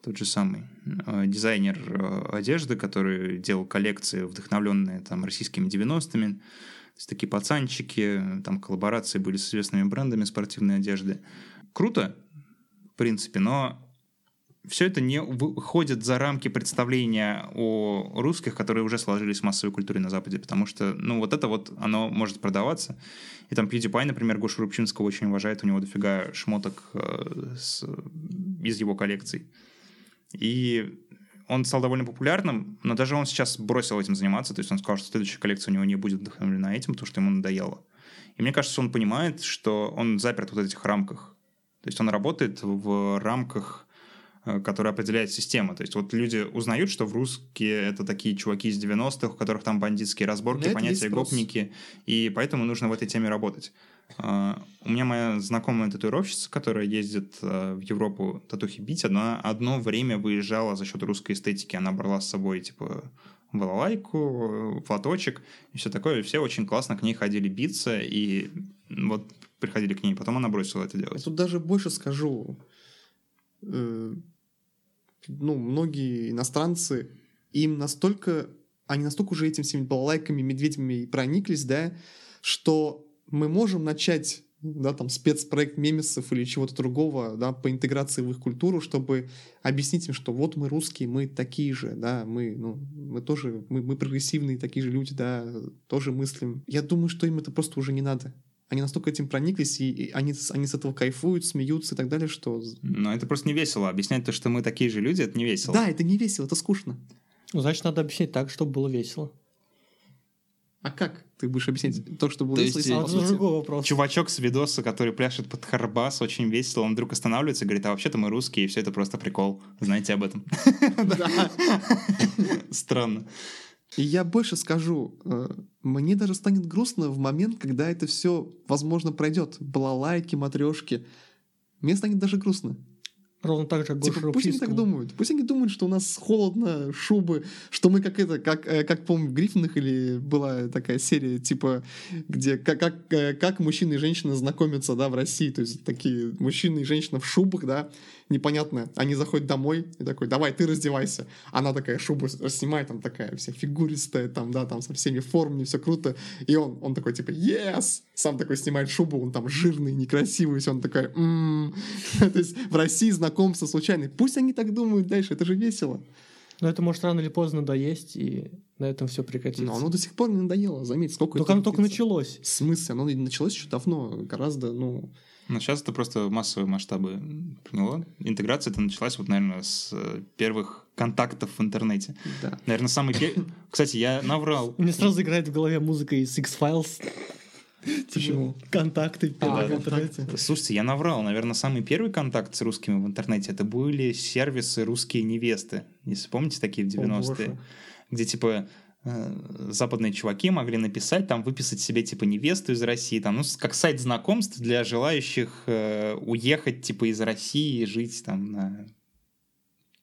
тот же самый а, дизайнер а, одежды, который делал коллекции, вдохновленные там российскими 90-ми. То есть такие пацанчики, там коллаборации были с известными брендами спортивной одежды. Круто, в принципе, но все это не выходит за рамки представления о русских, которые уже сложились в массовой культуре на Западе, потому что, ну, вот это вот, оно может продаваться. И там PewDiePie, например, Гошу Рубчинского очень уважает, у него дофига шмоток э, с, из его коллекций. И он стал довольно популярным, но даже он сейчас бросил этим заниматься, то есть он сказал, что следующая коллекция у него не будет вдохновлена этим, потому что ему надоело. И мне кажется, он понимает, что он заперт в вот этих рамках. То есть он работает в рамках который определяет система. То есть вот люди узнают, что в русские это такие чуваки из 90-х, у которых там бандитские разборки, это понятия гопники, и поэтому нужно в этой теме работать. А, У меня моя знакомая татуировщица, которая ездит э, в Европу татухи бить, она одно время выезжала за счет русской эстетики. Она брала с собой, типа, балалайку, э, платочек и все такое. И все очень классно к ней ходили биться, и вот приходили к ней. Потом она бросила это Я делать. тут даже больше скажу. Э, Ну, многие иностранцы, им настолько, они настолько уже этим всеми балалайками, медведями прониклись, да, что мы можем начать да, там, спецпроект мемесов или чего-то другого, да, по интеграции в их культуру, чтобы объяснить им, что вот мы русские, мы такие же, да, мы, ну, мы тоже, мы, мы прогрессивные такие же люди, да, тоже мыслим. Я думаю, что им это просто уже не надо. Они настолько этим прониклись, и, и они, с- они с этого кайфуют, смеются и так далее, что... Но это просто не весело. Объяснять то, что мы такие же люди, это не весело. Да, это не весело, это скучно. Ну, значит, надо объяснить так, чтобы было весело. А как ты будешь объяснять то, что было То весело, есть если А это другой вопрос. Чувачок с видоса, который пляшет под харбас, очень весело, он вдруг останавливается и говорит, а вообще-то мы русские, и все это просто прикол. Знаете об этом? Да. Странно. И я больше скажу, э, мне даже станет грустно в момент, когда это все, возможно, пройдет. Балалайки, матрешки. Мне станет даже грустно. Ровно так же, как Типа, пусть они так думают. Пусть они думают, что у нас холодно, шубы, что мы как это, как, э, как помню, в Гриффинах или была такая серия, типа, где как, как, э, как мужчина и женщина знакомятся, да, в России. То есть такие мужчина и женщина в шубах, да, непонятно. Они заходят домой и такой, давай, ты раздевайся. Она такая шубу снимает, там такая вся фигуристая, там, да, там со всеми формами, все круто. И он, он такой, типа, yes! Сам такой снимает шубу, он там жирный, некрасивый, все, он такой, «М». То есть в России знакомство случайное. Пусть они так думают дальше, это же весело. Но это может рано или поздно доесть, и на этом все прекратится. Но оно до сих пор не надоело, заметь, сколько Только это оно только началось. В смысле? Оно началось еще давно, гораздо, ну... Но сейчас это просто массовые масштабы приняло. Интеграция это началась вот, наверное, с э, первых контактов в интернете. Да. Наверное, самый. Кстати, я наврал. У меня сразу играет в голове музыка из X-Files. Почему? Контакты. А, в интернете. контакты. Слушайте, я наврал. Наверное, самый первый контакт с русскими в интернете это были сервисы «Русские невесты». Если помните, такие в О, 90-е. боже. где типа э, западные чуваки могли написать, там выписать себе типа невесту из России, там, ну, как сайт знакомств для желающих э, уехать типа из России и жить там на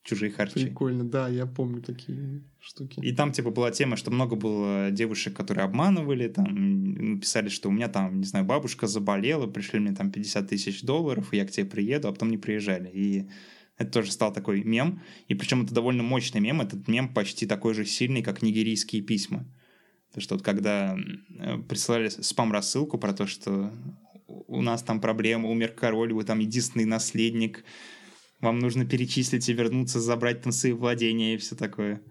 чужие харчи. Прикольно, да, я помню такие штуки. И там, типа, была тема, что много было девушек, которые обманывали, там, писали, что у меня там, не знаю, бабушка заболела, пришли мне там 50 тысяч долларов, и я к тебе приеду, а потом не приезжали. И это тоже стал такой мем. И причем это довольно мощный мем. Этот мем почти такой же сильный, как нигерийские письма. То, что вот когда присылали спам-рассылку про то, что у нас там проблема, умер король, вы там единственный наследник, вам нужно перечислить и вернуться, забрать там свои владения и все такое.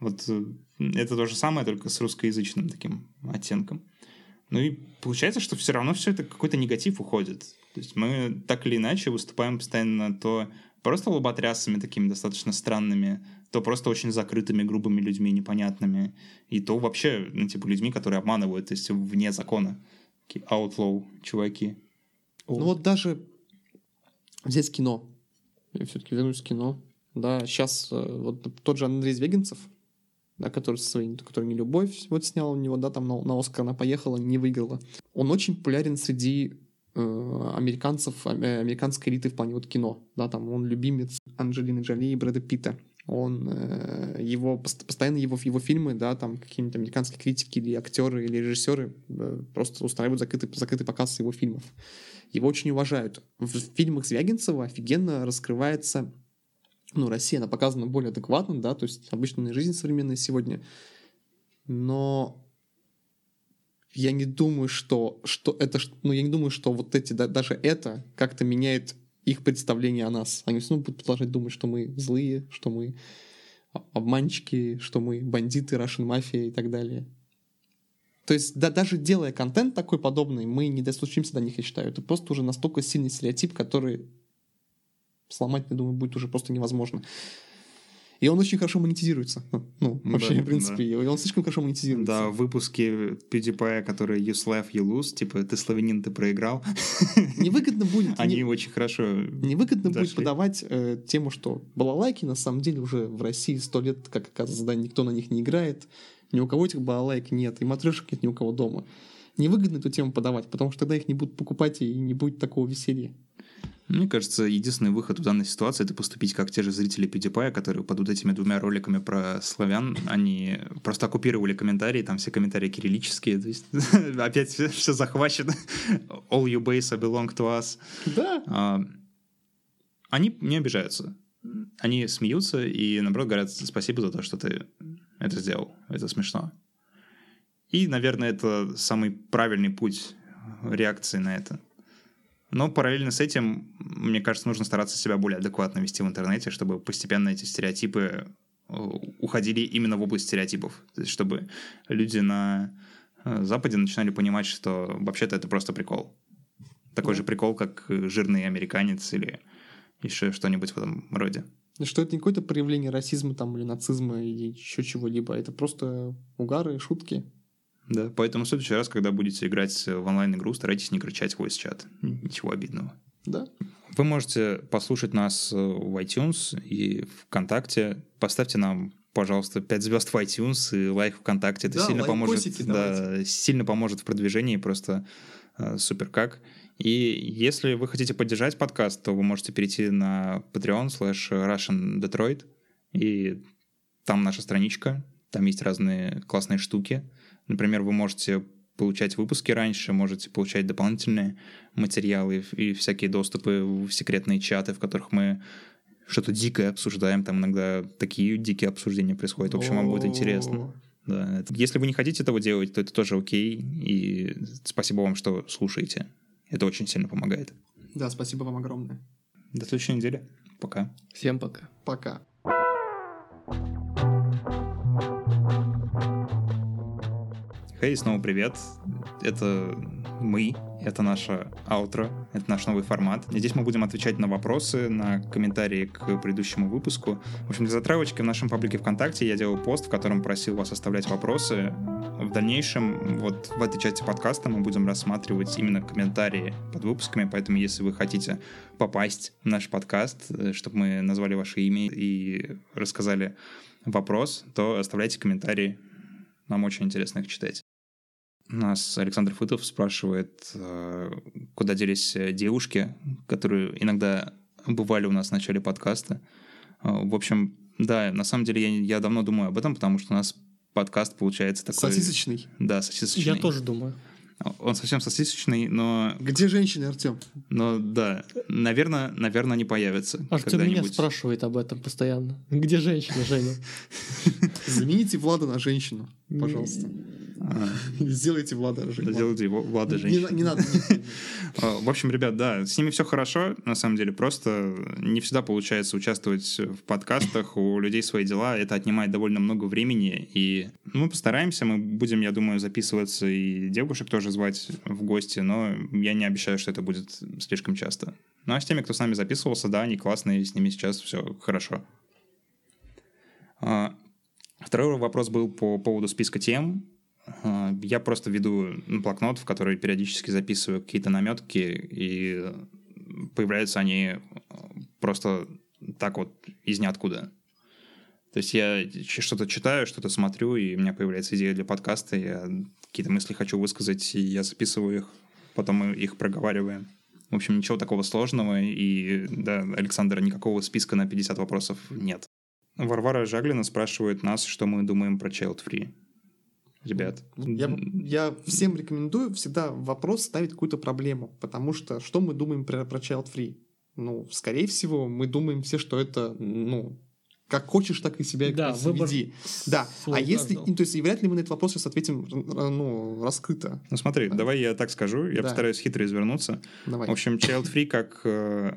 Вот э, это то же самое, только с русскоязычным таким оттенком. Ну и получается, что все равно все это какой-то негатив уходит. То есть мы так или иначе выступаем постоянно то просто лоботрясами такими достаточно странными, то просто очень закрытыми, грубыми людьми, непонятными, и то вообще, ну, типа, людьми, которые обманывают, то есть вне закона. Такие outlaw чуваки. Ну вот даже взять кино. Я все-таки вернусь к кино. Да, сейчас вот тот же Андрей Звегинцев, да, который со своей, который не любовь, вот снял у него, да, там на, на Оскар она поехала, не выиграла. Он очень популярен среди э, американцев, э, американской элиты в плане вот кино, да, там он любимец Анджелины Джоли и Брэда Питта. Он, э, его, пост- постоянно его, его фильмы, да, там какие-нибудь американские критики или актеры или режиссеры э, просто устраивают закрытый, закрытый показ его фильмов. Его очень уважают. В фильмах Звягинцева офигенно раскрывается ну, Россия, она показана более адекватно, да, то есть обычная жизнь современная сегодня. Но я не думаю, что, что это, ну, я не думаю, что вот эти, да, даже это как-то меняет их представление о нас. Они все будут продолжать думать, что мы злые, что мы о- обманщики, что мы бандиты, Russian мафия и так далее. То есть, да, даже делая контент такой подобный, мы не дослучимся до них, я считаю. Это просто уже настолько сильный стереотип, который сломать, я думаю, будет уже просто невозможно. И он очень хорошо монетизируется. Ну, Ну вообще, да, в принципе, и он слишком хорошо монетизируется. Да, выпуски PewDiePie, которые you slave, you lose, типа ты славянин, ты проиграл, Невыгодно будет... они не- очень хорошо Невыгодно будет зашли. подавать э, тему, что балалайки на самом деле уже в России сто лет, как оказывается, да, никто на них не играет, ни у кого этих балалайк нет, и матрешек нет ни у кого дома. Невыгодно эту тему подавать, потому что тогда их не будут покупать и не будет такого веселья. Мне кажется, единственный выход в данной ситуации это поступить как те же зрители PewDiePie, которые под вот этими двумя роликами про славян, они просто оккупировали комментарии, там все комментарии кириллические, то есть опять все, все захвачено. All you base belong to us. Да, А, Они не обижаются. Они смеются и, наоборот, говорят спасибо за то, что ты это сделал. Это смешно. И, наверное, это самый правильный путь реакции на это. Но параллельно с этим, мне кажется, нужно стараться себя более адекватно вести в интернете, чтобы постепенно эти стереотипы э, уходили именно в область стереотипов. То есть, чтобы люди на э, Западе начинали понимать, что вообще-то это просто прикол. Такой Да. же прикол, как э, жирный американец или еще что-нибудь в этом роде. что это не какое-то проявление расизма там или нацизма или еще чего-либо, это просто угары, шутки. Да, поэтому в следующий раз, когда будете играть в онлайн-игру, старайтесь не кричать в voice-чат. Ничего обидного. Да, Вы можете послушать нас э, в iTunes и ВКонтакте. Поставьте нам, пожалуйста, 5 звезд в iTunes и лайк ВКонтакте. Это Да, сильно поможет, да, сильно поможет в продвижении, просто э, супер как. И если вы хотите поддержать подкаст, то вы можете перейти на Patreon slash Russian Detroit, и там наша страничка, там есть разные классные штуки. Например, вы можете получать выпуски раньше, можете получать дополнительные материалы и всякие доступы в секретные чаты, в которых мы что-то дикое обсуждаем. Там иногда такие дикие обсуждения происходят. В общем, вам будет интересно. Да. Если вы не хотите этого делать, то это тоже окей. И спасибо вам, что слушаете. Это очень сильно помогает. Да, спасибо вам огромное. До следующей недели. Пока. Всем пока. Пока. Хей, снова привет. Это мы, это наша аутро, это наш новый формат. И здесь мы будем отвечать на вопросы, на комментарии к предыдущему выпуску. В общем, для затравочки в нашем паблике ВКонтакте я делал пост, в котором просил вас оставлять вопросы. В дальнейшем, вот в этой части подкаста мы будем рассматривать именно комментарии под выпусками, поэтому если вы хотите попасть в наш подкаст, э, чтобы мы назвали ваше имя и рассказали вопрос, то оставляйте комментарии. Нам очень интересно их читать. Нас Александр Фытов спрашивает, э, куда делись э, девушки, которые иногда бывали у нас в начале подкаста. Э, В общем, да, на самом деле я, я давно думаю об этом, потому что у нас подкаст получается такой... Сосисочный. Да, сосисочный. Я тоже думаю. Он совсем сосисочный, но, Где женщины, Артем? но да, наверное, наверное, они появятся Артем меня спрашивает об этом постоянно. Где женщина, Женя? Замените Влада на женщину, пожалуйста. А, Сделайте Влада женщиной. Сделайте его Влада на- не надо. А, В общем, ребят, да, с ними все хорошо, на самом деле, просто не всегда получается участвовать в подкастах, у людей свои дела, это отнимает довольно много времени, и мы постараемся, мы будем, я думаю, записываться и девушек тоже звать в гости, но я не обещаю, что это будет слишком часто. Ну а с теми, кто с нами записывался, да, они классные, с ними сейчас все хорошо. А, Второй вопрос был по поводу списка тем. Я просто веду блокнот, в который периодически записываю какие-то наметки, и появляются они просто так вот из ниоткуда. То есть я что-то читаю, что-то смотрю, и у меня появляется идея для подкаста, я какие-то мысли хочу высказать, и я записываю их, потом мы их проговариваем. В общем, ничего такого сложного, и, да, Александр, никакого списка на 50 вопросов нет. Варвара Жаглина спрашивает нас, что мы думаем про Child Free. Ребят. Я, я всем рекомендую всегда в вопрос ставить какую-то проблему, потому что что мы думаем про, про Child Free? Ну, скорее всего, мы думаем все, что это, ну, как хочешь, так и себя Да, выбор веди. Да, а если, каждого. ну, то есть, и вряд ли мы на этот вопрос сейчас ответим, р- ну, раскрыто. Ну смотри, давай я так скажу, я Да. постараюсь хитро извернуться. Давай. В общем, Child Free как э,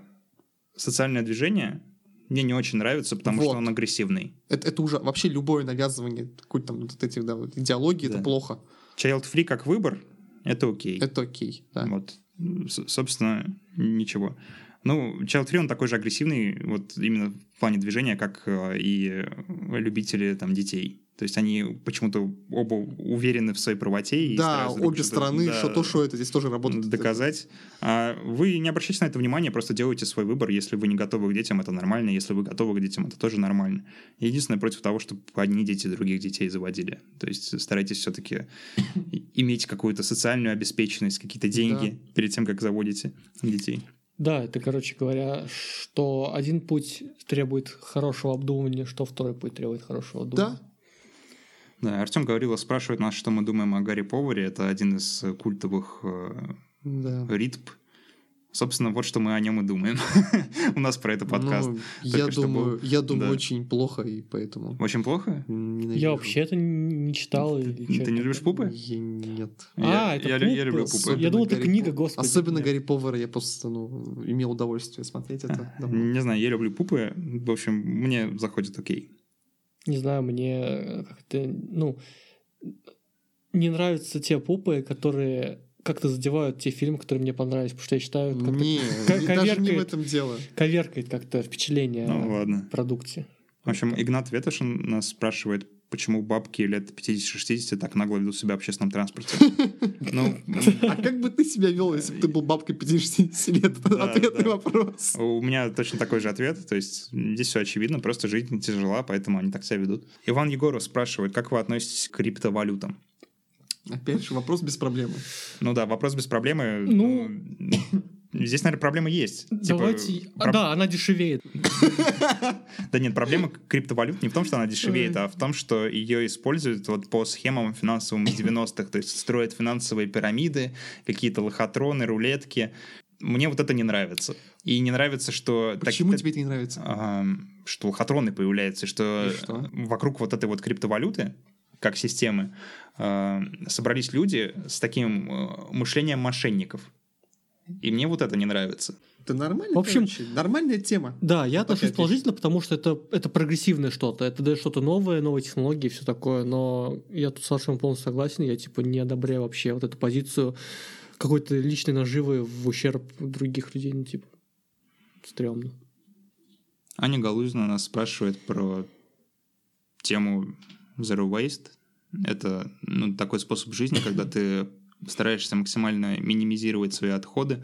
социальное движение мне не очень нравится, потому Вот. что он агрессивный. Это, это уже вообще любое навязывание какой-то там вот этих да, вот идеологии, Да. это плохо. Child Free как выбор — это окей. Это окей, да. Вот. Собственно, ничего. Ну, Child Free, он такой же агрессивный, вот именно в плане движения, как э, и любители там детей. То есть они почему-то оба уверены в своей правоте. И да, обе стороны, да, что то, что это здесь тоже работает. Доказать. А вы не обращайте на это внимание, просто делайте свой выбор. Если вы не готовы к детям, это нормально. Если вы готовы к детям, это тоже нормально. Единственное, против того, чтобы одни дети других детей заводили. То есть старайтесь все-таки иметь какую-то социальную обеспеченность, какие-то деньги да. перед тем, как заводите детей. Да, это, короче говоря, что один путь требует хорошего обдумывания, что второй путь требует хорошего обдумывания. Да, да, Артем Гаврилов спрашивает нас, что мы думаем о Гарри Поваре. Это один из культовых э, да. ритм. Собственно, вот что мы о нем и думаем. У нас про это подкаст. Ну, я думаю, я думаю да. очень плохо, и поэтому. Очень плохо? Ненавижу. Я вообще это не читал. Ты, ты не любишь пупы? Я, нет. А, я, это я, пупы? я люблю пупы. Особенно я думал, это книга, господи. Особенно Гарри Повара, я просто ну, имел удовольствие смотреть это. Давно. Не знаю, я люблю пупы. В общем, мне заходит окей не знаю, мне как-то, ну, не нравятся те пупы, которые как-то задевают те фильмы, которые мне понравились, потому что я считаю, как-то не, даже не в этом дело. Коверкает как-то впечатление ну, ладно. о продукте. В общем, Игнат Ветошин нас спрашивает, почему бабки лет 50-60 так нагло ведут себя в общественном транспорте. Ну, а как бы ты себя вел, если бы ты был бабкой 50 лет? Ответный вопрос. У меня точно такой же ответ. То есть здесь все очевидно, просто жизнь тяжела, поэтому они так себя ведут. Иван Егоров спрашивает, как вы относитесь к криптовалютам? Опять же, вопрос без проблемы. Ну да, вопрос без проблемы. Ну, Здесь, наверное, проблема есть. Типа, Давайте... Типа, проб... Да, она дешевеет. Да нет, проблема криптовалют не в том, что она дешевеет, а в том, что ее используют вот по схемам финансовым из 90-х, то есть строят финансовые пирамиды, какие-то лохотроны, рулетки. Мне вот это не нравится. И не нравится, что... Почему так, тебе это не нравится? А, что лохотроны появляются, что, что вокруг вот этой вот криптовалюты, как системы, а, собрались люди с таким э, мышлением мошенников. И мне вот это не нравится. Это нормально, в общем, короче, нормальная тема. Да, я отношусь положительно, потому что это, это прогрессивное что-то, это даже что-то новое, новые технологии и все такое, но я тут с вашим полностью согласен, я типа не одобряю вообще вот эту позицию какой-то личной наживы в ущерб других людей, ну типа, стрёмно. Аня Галузина нас спрашивает про тему Zero Waste. Это ну, такой способ жизни, когда ты стараешься максимально минимизировать свои отходы,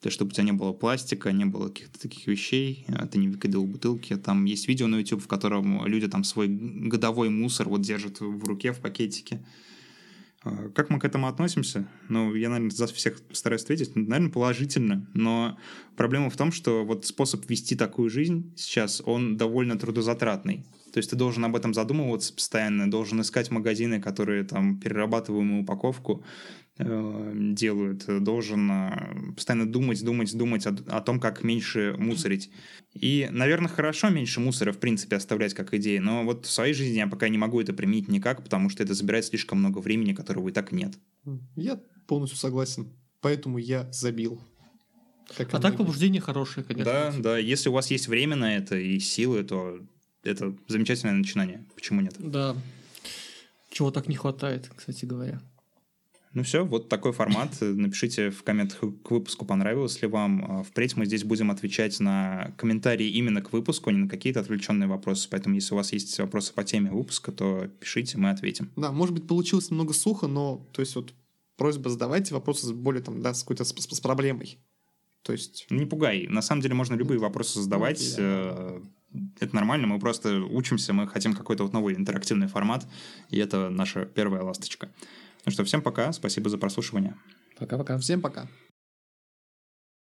то чтобы у тебя не было пластика, не было каких-то таких вещей, а ты не выкидывал бутылки. Там есть видео на YouTube, в котором люди там свой годовой мусор вот держат в руке в пакетике. А, как мы к этому относимся? Ну, я, наверное, за всех стараюсь ответить. Наверное, положительно. Но проблема в том, что вот способ вести такую жизнь сейчас, он довольно трудозатратный. То есть ты должен об этом задумываться постоянно, должен искать магазины, которые там перерабатываемую упаковку Э, делают, должен э, постоянно думать, думать, думать о, о том, как меньше мусорить. И, наверное, хорошо меньше мусора, в принципе, оставлять как идея, но вот в своей жизни я пока не могу это применить никак, потому что это забирает слишком много времени, которого и так нет. Я полностью согласен, поэтому я забил. Как а так побуждение хорошее, конечно. Да, да, если у вас есть время на это и силы, то это замечательное начинание. Почему нет? Да. Чего так не хватает, кстати говоря. Ну все, вот такой формат. Напишите в комментах к выпуску, понравилось ли вам. А, впредь мы здесь будем отвечать на комментарии именно к выпуску, а не на какие-то отвлеченные вопросы. Поэтому, если у вас есть вопросы по теме выпуска, то пишите, мы ответим. Да, может быть, получилось немного сухо, но то есть вот просьба задавайте вопросы более там, да, с какой-то с, с, с проблемой. То есть... Не пугай. На самом деле можно любые вопросы задавать. Okay, э, Это нормально, мы просто учимся, мы хотим какой-то вот новый интерактивный формат, и это наша первая ласточка. Ну что, всем пока, спасибо за прослушивание. Пока-пока. Всем пока.